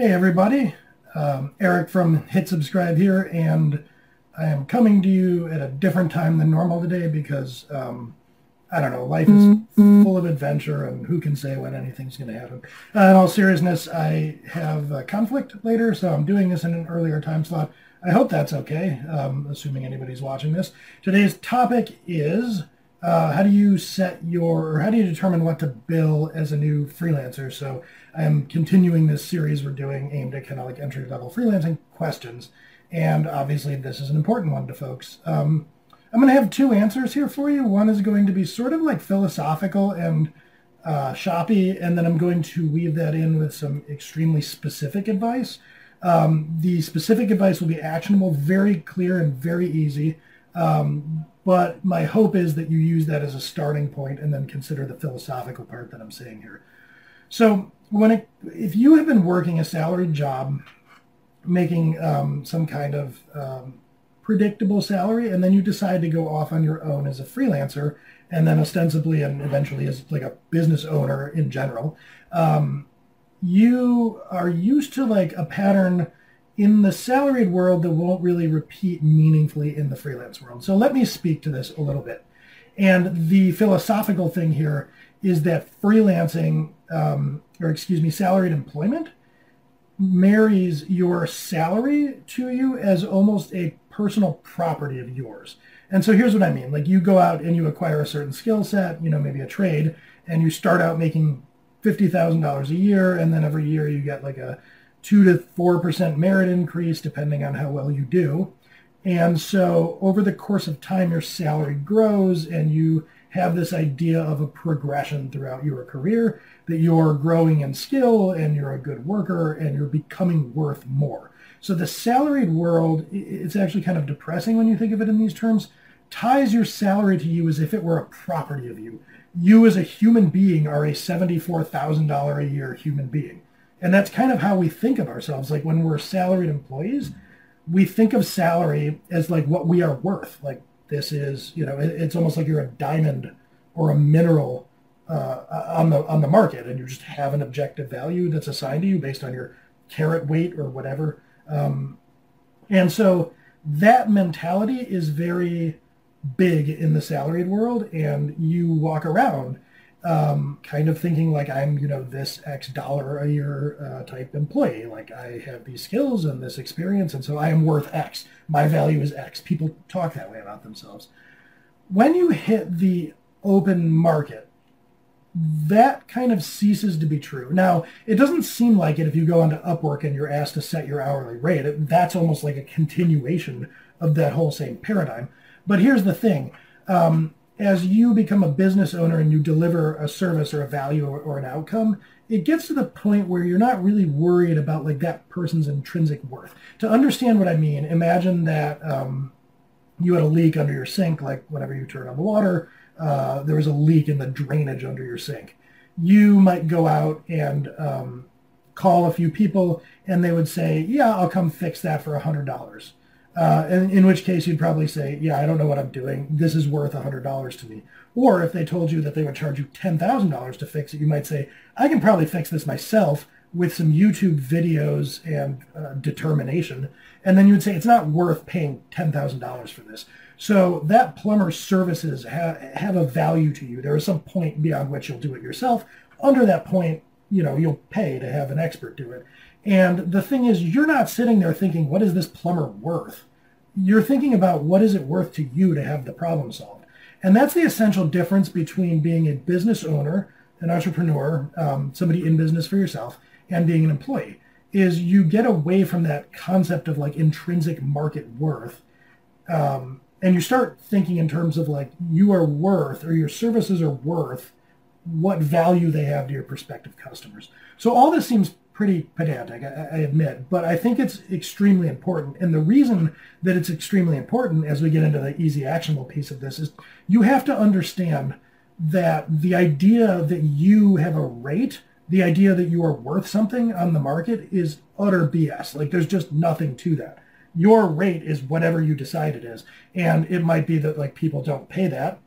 Hey everybody, um, Eric from Hit Subscribe here, and I am coming to you at a different time than normal today because um, I don't know, life is mm-hmm. full of adventure, and who can say when anything's going to happen? Uh, in all seriousness, I have a conflict later, so I'm doing this in an earlier time slot. I hope that's okay, um, assuming anybody's watching this. Today's topic is uh, how do you set your, or how do you determine what to bill as a new freelancer? So I am continuing this series we're doing aimed at kind of like entry level freelancing questions. And obviously, this is an important one to folks. Um, I'm going to have two answers here for you. One is going to be sort of like philosophical and uh, shoppy, and then I'm going to weave that in with some extremely specific advice. Um, the specific advice will be actionable, very clear, and very easy. Um, but my hope is that you use that as a starting point and then consider the philosophical part that I'm saying here. So when it, if you have been working a salaried job, making um, some kind of um, predictable salary, and then you decide to go off on your own as a freelancer, and then ostensibly and eventually as like a business owner in general, um, you are used to like a pattern in the salaried world that won't really repeat meaningfully in the freelance world. So let me speak to this a little bit. And the philosophical thing here is that freelancing, um, or excuse me, salaried employment marries your salary to you as almost a personal property of yours. And so here's what I mean. Like you go out and you acquire a certain skill set, you know, maybe a trade, and you start out making $50,000 a year. And then every year you get like a two to 4% merit increase, depending on how well you do. And so over the course of time, your salary grows and you have this idea of a progression throughout your career that you're growing in skill and you're a good worker and you're becoming worth more. So the salaried world, it's actually kind of depressing when you think of it in these terms, ties your salary to you as if it were a property of you. You as a human being are a $74,000 a year human being. And that's kind of how we think of ourselves. Like when we're salaried employees, we think of salary as like what we are worth. Like this is, you know, it's almost like you're a diamond or a mineral uh, on the on the market, and you just have an objective value that's assigned to you based on your carat weight or whatever. Um, and so that mentality is very big in the salaried world, and you walk around um, kind of thinking like I'm, you know, this X dollar a year uh, type employee. Like I have these skills and this experience, and so I am worth X. My value is X. People talk that way about themselves. When you hit the open market, that kind of ceases to be true. Now, it doesn't seem like it if you go onto Upwork and you're asked to set your hourly rate. It, that's almost like a continuation of that whole same paradigm. But here's the thing. Um, as you become a business owner and you deliver a service or a value or, or, an outcome, it gets to the point where you're not really worried about like that person's intrinsic worth. To understand what I mean, imagine that um, you had a leak under your sink, like whenever you turn on the water, uh, there was a leak in the drainage under your sink. You might go out and um, call a few people, and they would say, "Yeah, I'll come fix that for a hundred dollars." Uh, in, in which case you'd probably say, yeah, I don't know what I'm doing. This is worth $100 to me. Or if they told you that they would charge you $10,000 to fix it, you might say, I can probably fix this myself with some YouTube videos and uh, determination. And then you would say, it's not worth paying $10,000 for this. So that plumber's services ha- have a value to you. There is some point beyond which you'll do it yourself. Under that point, you know, you'll pay to have an expert do it. And the thing is, you're not sitting there thinking, what is this plumber worth? You're thinking about what is it worth to you to have the problem solved. And that's the essential difference between being a business owner, an entrepreneur, um, somebody in business for yourself, and being an employee is you get away from that concept of like intrinsic market worth. Um, and you start thinking in terms of like you are worth or your services are worth what value they have to your prospective customers. So all this seems pretty pedantic, I, I, admit, but I think it's extremely important. And the reason that it's extremely important as we get into the easy actionable piece of this is you have to understand that the idea that you have a rate, the idea that you are worth something on the market is utter BS. Like there's just nothing to that. Your rate is whatever you decide it is. And it might be that like people don't pay that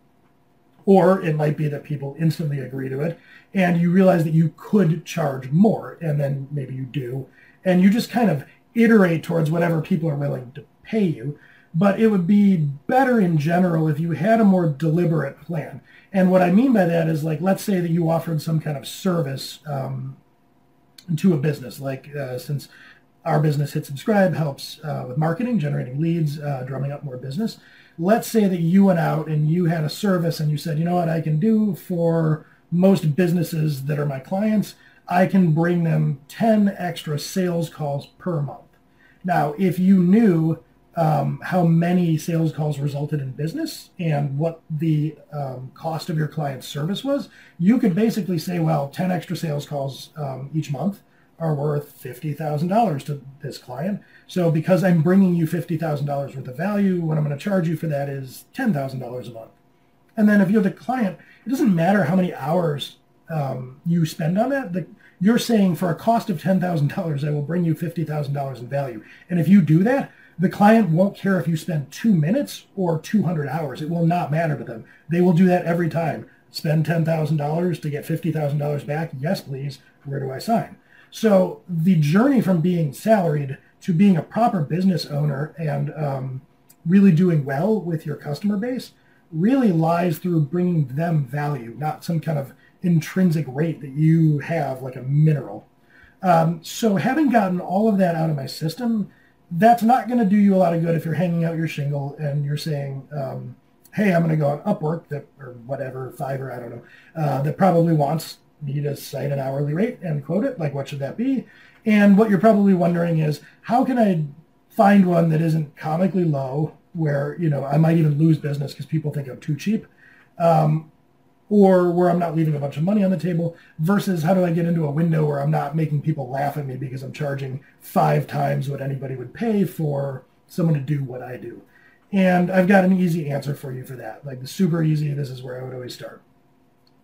or it might be that people instantly agree to it and you realize that you could charge more and then maybe you do and you just kind of iterate towards whatever people are willing to pay you. But it would be better in general if you had a more deliberate plan. And what I mean by that is like, let's say that you offered some kind of service um, to a business, like uh, since our business Hit Subscribe helps uh, with marketing, generating leads, uh, drumming up more business. Let's say that you went out and you had a service and you said, you know what I can do for most businesses that are my clients, I can bring them 10 extra sales calls per month. Now, if you knew um, how many sales calls resulted in business and what the um, cost of your client's service was, you could basically say, well, 10 extra sales calls um, each month are worth $50,000 to this client. So because I'm bringing you $50,000 worth of value, what I'm going to charge you for that is $10,000 a month. And then if you're the client, it doesn't matter how many hours um, you spend on that. The, you're saying for a cost of $10,000, I will bring you $50,000 in value. And if you do that, the client won't care if you spend two minutes or 200 hours. It will not matter to them. They will do that every time. Spend $10,000 to get $50,000 back? Yes, please. Where do I sign? So the journey from being salaried to being a proper business owner and um, really doing well with your customer base really lies through bringing them value, not some kind of intrinsic rate that you have like a mineral. Um, so having gotten all of that out of my system, that's not going to do you a lot of good if you're hanging out your shingle and you're saying, um, hey, I'm going to go on Upwork that, or whatever, Fiverr, I don't know, uh, that probably wants me to cite an hourly rate and quote it. Like, what should that be? And what you're probably wondering is, how can I find one that isn't comically low, where you know I might even lose business because people think I'm too cheap, um, or where I'm not leaving a bunch of money on the table, versus how do I get into a window where I'm not making people laugh at me because I'm charging five times what anybody would pay for someone to do what I do. And I've got an easy answer for you for that. Like the super easy, this is where I would always start.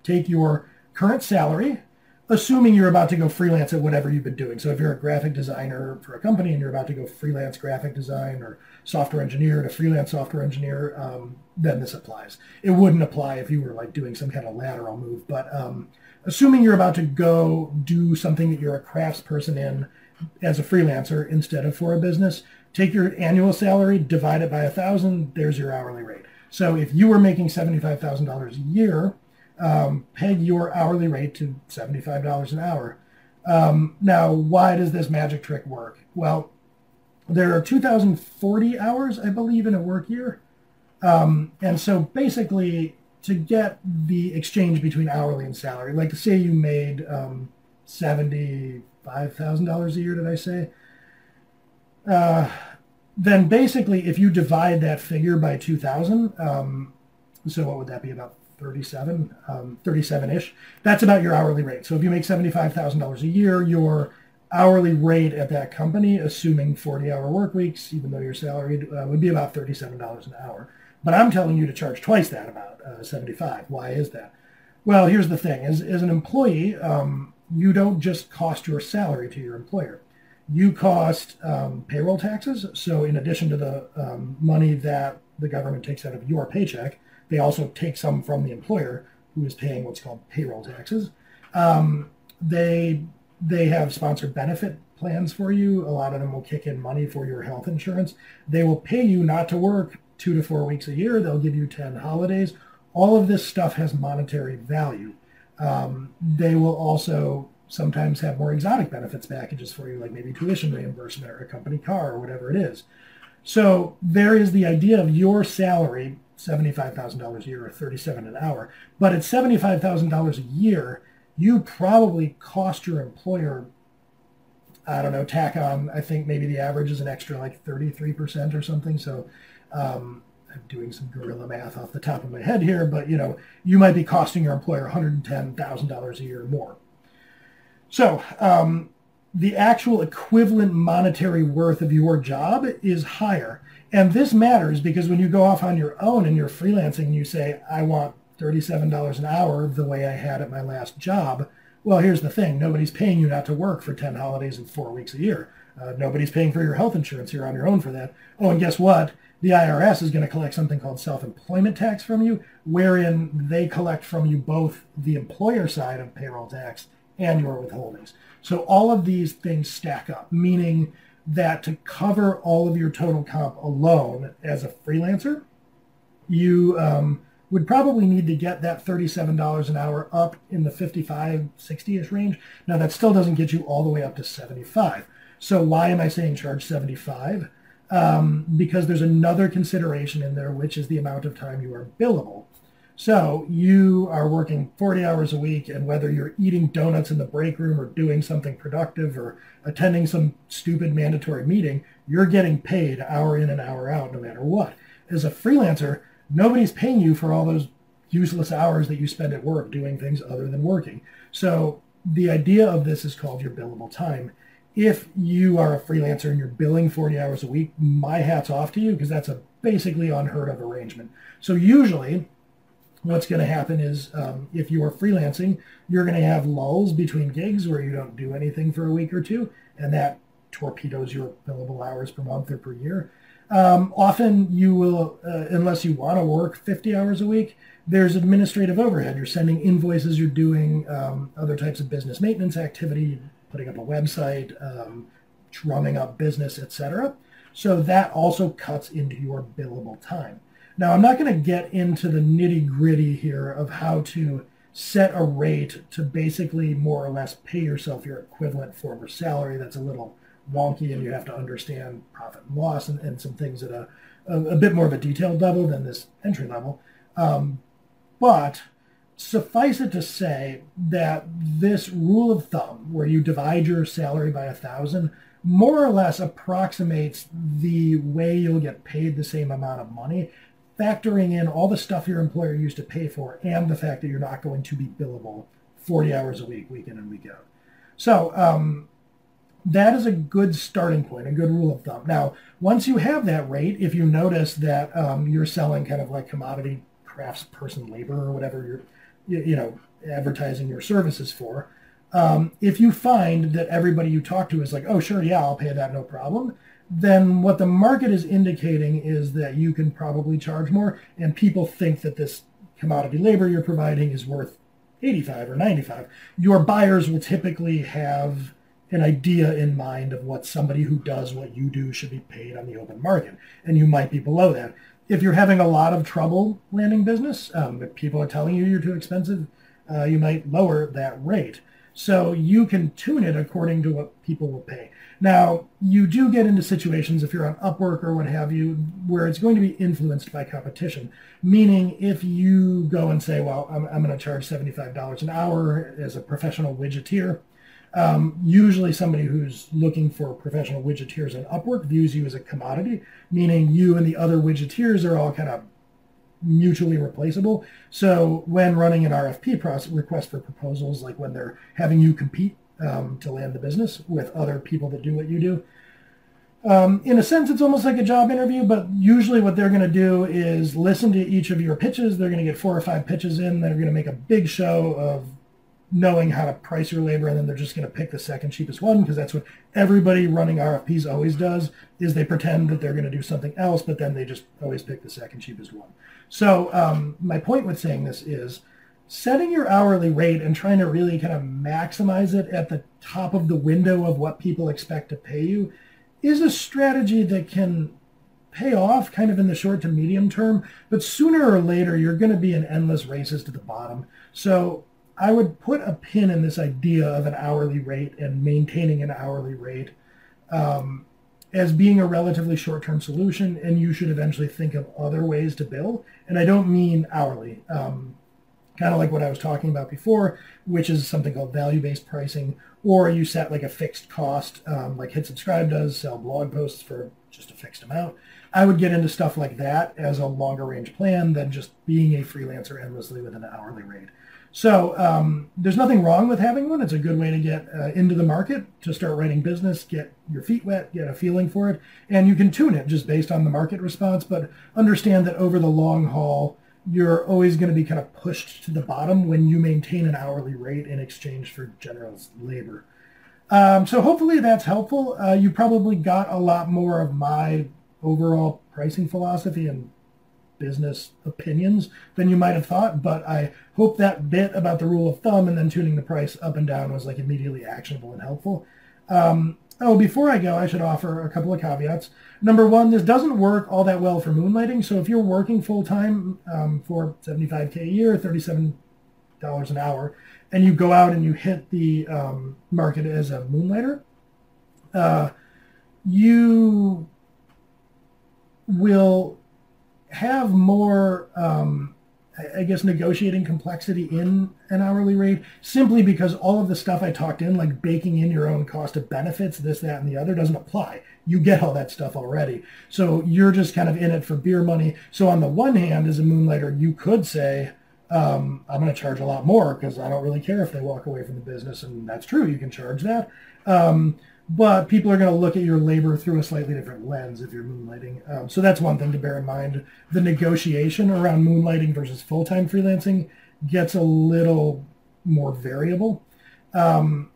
Take your current salary, assuming you're about to go freelance at whatever you've been doing. So if you're a graphic designer for a company and you're about to go freelance graphic design or software engineer to freelance software engineer, um, then this applies. It wouldn't apply if you were like doing some kind of lateral move, but um, assuming you're about to go do something that you're a craftsperson in as a freelancer instead of for a business, take your annual salary, divide it by a thousand, there's your hourly rate. So if you were making $75,000 a year, um, peg your hourly rate to $75 an hour. Um, now, why does this magic trick work? Well, there are 2,040 hours, I believe, in a work year. Um, and so basically, to get the exchange between hourly and salary, like to say you made um, $75,000 a year, did I say? Uh, then basically, if you divide that figure by 2,000, um, so what would that be, about 37, um, 37-ish, that's about your hourly rate. So if you make $75,000 a year, your hourly rate at that company, assuming 40-hour work weeks, even though you're salaried, uh, would be about $37 an hour. But I'm telling you to charge twice that amount, uh, 75. Why is that? Well, here's the thing. As, as an employee, um, you don't just cost your salary to your employer. You cost um, payroll taxes. So in addition to the um, money that the government takes out of your paycheck, they also take some from the employer who is paying what's called payroll taxes. Um, they they have sponsored benefit plans for you. A lot of them will kick in money for your health insurance. They will pay you not to work two to four weeks a year. They'll give you 10 holidays. All of this stuff has monetary value. Um, they will also sometimes have more exotic benefits packages for you, like maybe tuition reimbursement or a company car or whatever it is. So there is the idea of your salary, $75,000 a year or 37 an hour. But at $75,000 a year, you probably cost your employer, I don't know, tack on, I think maybe the average is an extra like 33% or something. So um, I'm doing some guerrilla math off the top of my head here, but you know, you might be costing your employer $110,000 a year or more. So um, the actual equivalent monetary worth of your job is higher. And this matters because when you go off on your own and you're freelancing and you say, I want $37 an hour the way I had at my last job. Well, here's the thing. Nobody's paying you not to work for 10 holidays and four weeks a year. Uh, nobody's paying for your health insurance. You're on your own for that. Oh, and guess what? The IRS is going to collect something called self-employment tax from you, wherein they collect from you both the employer side of payroll tax and your withholdings. So all of these things stack up, meaning that to cover all of your total comp alone as a freelancer, you um, would probably need to get that $37 an hour up in the 55, 60-ish range. Now that still doesn't get you all the way up to 75. So why am I saying charge 75? Um, because there's another consideration in there, which is the amount of time you are billable. So you are working 40 hours a week, and whether you're eating donuts in the break room or doing something productive or attending some stupid mandatory meeting, you're getting paid hour in and hour out no matter what. As a freelancer, nobody's paying you for all those useless hours that you spend at work doing things other than working. So the idea of this is called your billable time. If you are a freelancer and you're billing 40 hours a week, my hat's off to you because that's a basically unheard of arrangement. So usually what's going to happen is um, if you are freelancing, you're going to have lulls between gigs where you don't do anything for a week or two, and that torpedoes your billable hours per month or per year. Um, often you will, uh, unless you want to work 50 hours a week, there's administrative overhead. You're sending invoices, you're doing um, other types of business maintenance activity, putting up a website, um, drumming up business, etc. So that also cuts into your billable time. Now, I'm not going to get into the nitty gritty here of how to set a rate to basically more or less pay yourself your equivalent former salary. That's a little wonky, and you have to understand profit and loss and, and some things at a, a, a, bit more of a detailed level than this entry level. Um, but suffice it to say that this rule of thumb, where you divide your salary by a thousand, more or less approximates the way you'll get paid the same amount of money factoring in all the stuff your employer used to pay for and the fact that you're not going to be billable 40 hours a week, week in and week out. So um, that is a good starting point, a good rule of thumb. Now, once you have that rate, if you notice that um, you're selling kind of like commodity crafts person labor or whatever you're, you know, advertising your services for, um, if you find that everybody you talk to is like, oh, sure, yeah, I'll pay that, no problem, then what the market is indicating is that you can probably charge more, and people think that this commodity labor you're providing is worth 85 or 95. Your buyers will typically have an idea in mind of what somebody who does what you do should be paid on the open market, and you might be below that. If you're having a lot of trouble landing business, um, if people are telling you you're too expensive, uh, you might lower that rate. So you can tune it according to what people will pay. Now, you do get into situations if you're on Upwork or what have you, where it's going to be influenced by competition. Meaning, if you go and say, well, I'm, I'm going to charge $75 an hour as a professional widgeteer, um, usually somebody who's looking for professional widgeteers on Upwork views you as a commodity, meaning you and the other widgeteers are all kind of mutually replaceable. So when running an RFP process, request for proposals, like when they're having you compete um, to land the business with other people that do what you do. Um, in a sense, it's almost like a job interview, but usually what they're going to do is listen to each of your pitches. They're going to get four or five pitches in. They're going to make a big show of knowing how to price your labor, and then they're just going to pick the second cheapest one because that's what everybody running RFPs always does. Is they pretend that they're going to do something else, but then they just always pick the second cheapest one. So um, my point with saying this is setting your hourly rate and trying to really kind of maximize it at the top of the window of what people expect to pay you is a strategy that can pay off kind of in the short to medium term, but sooner or later you're going to be in endless races to the bottom. So I would put a pin in this idea of an hourly rate and maintaining an hourly rate um, as being a relatively short-term solution, and you should eventually think of other ways to bill. And I don't mean hourly. Um, kind of like what I was talking about before, which is something called value-based pricing, or you set like a fixed cost, um, like Hit Subscribe does, sell blog posts for just a fixed amount. I would get into stuff like that as a longer range plan than just being a freelancer endlessly with an hourly rate. So um, there's nothing wrong with having one. It's a good way to get uh, into the market, to start writing business, get your feet wet, get a feeling for it, and you can tune it just based on the market response. But understand that over the long haul, you're always going to be kind of pushed to the bottom when you maintain an hourly rate in exchange for general labor. Um, so hopefully that's helpful. Uh, you probably got a lot more of my overall pricing philosophy and business opinions than you might have thought. But I hope that bit about the rule of thumb and then tuning the price up and down was like immediately actionable and helpful. Um, oh, before I go, I should offer a couple of caveats. Number one, this doesn't work all that well for moonlighting. So if you're working full time um, for 75k a year, 37 dollars an hour, and you go out and you hit the um, market as a moonlighter, uh, you will have more, um, I guess, negotiating complexity in an hourly rate simply because all of the stuff I talked in, like baking in your own cost of benefits, this, that, and the other, doesn't apply. You get all that stuff already. So you're just kind of in it for beer money. So on the one hand, as a moonlighter, you could say, um, I'm going to charge a lot more because I don't really care if they walk away from the business. And that's true. You can charge that. Um, but people are going to look at your labor through a slightly different lens if you're moonlighting. Um, so that's one thing to bear in mind. The negotiation around moonlighting versus full-time freelancing gets a little more variable. Um,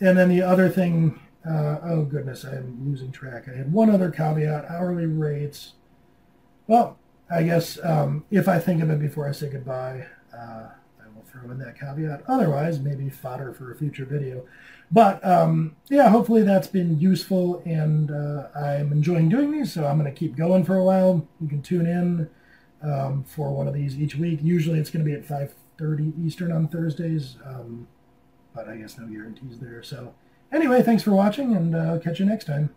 and then the other thing, uh, oh goodness, I am losing track. I had one other caveat, hourly rates. Well, I guess um, if I think of it before I say goodbye, uh, I will throw in that caveat. Otherwise, maybe fodder for a future video. But um, yeah, hopefully that's been useful, and uh, I'm enjoying doing these, so I'm going to keep going for a while. You can tune in um, for one of these each week. Usually it's going to be at 5.30 Eastern on Thursdays, um, but I guess no guarantees there. So anyway, thanks for watching, and uh, catch you next time.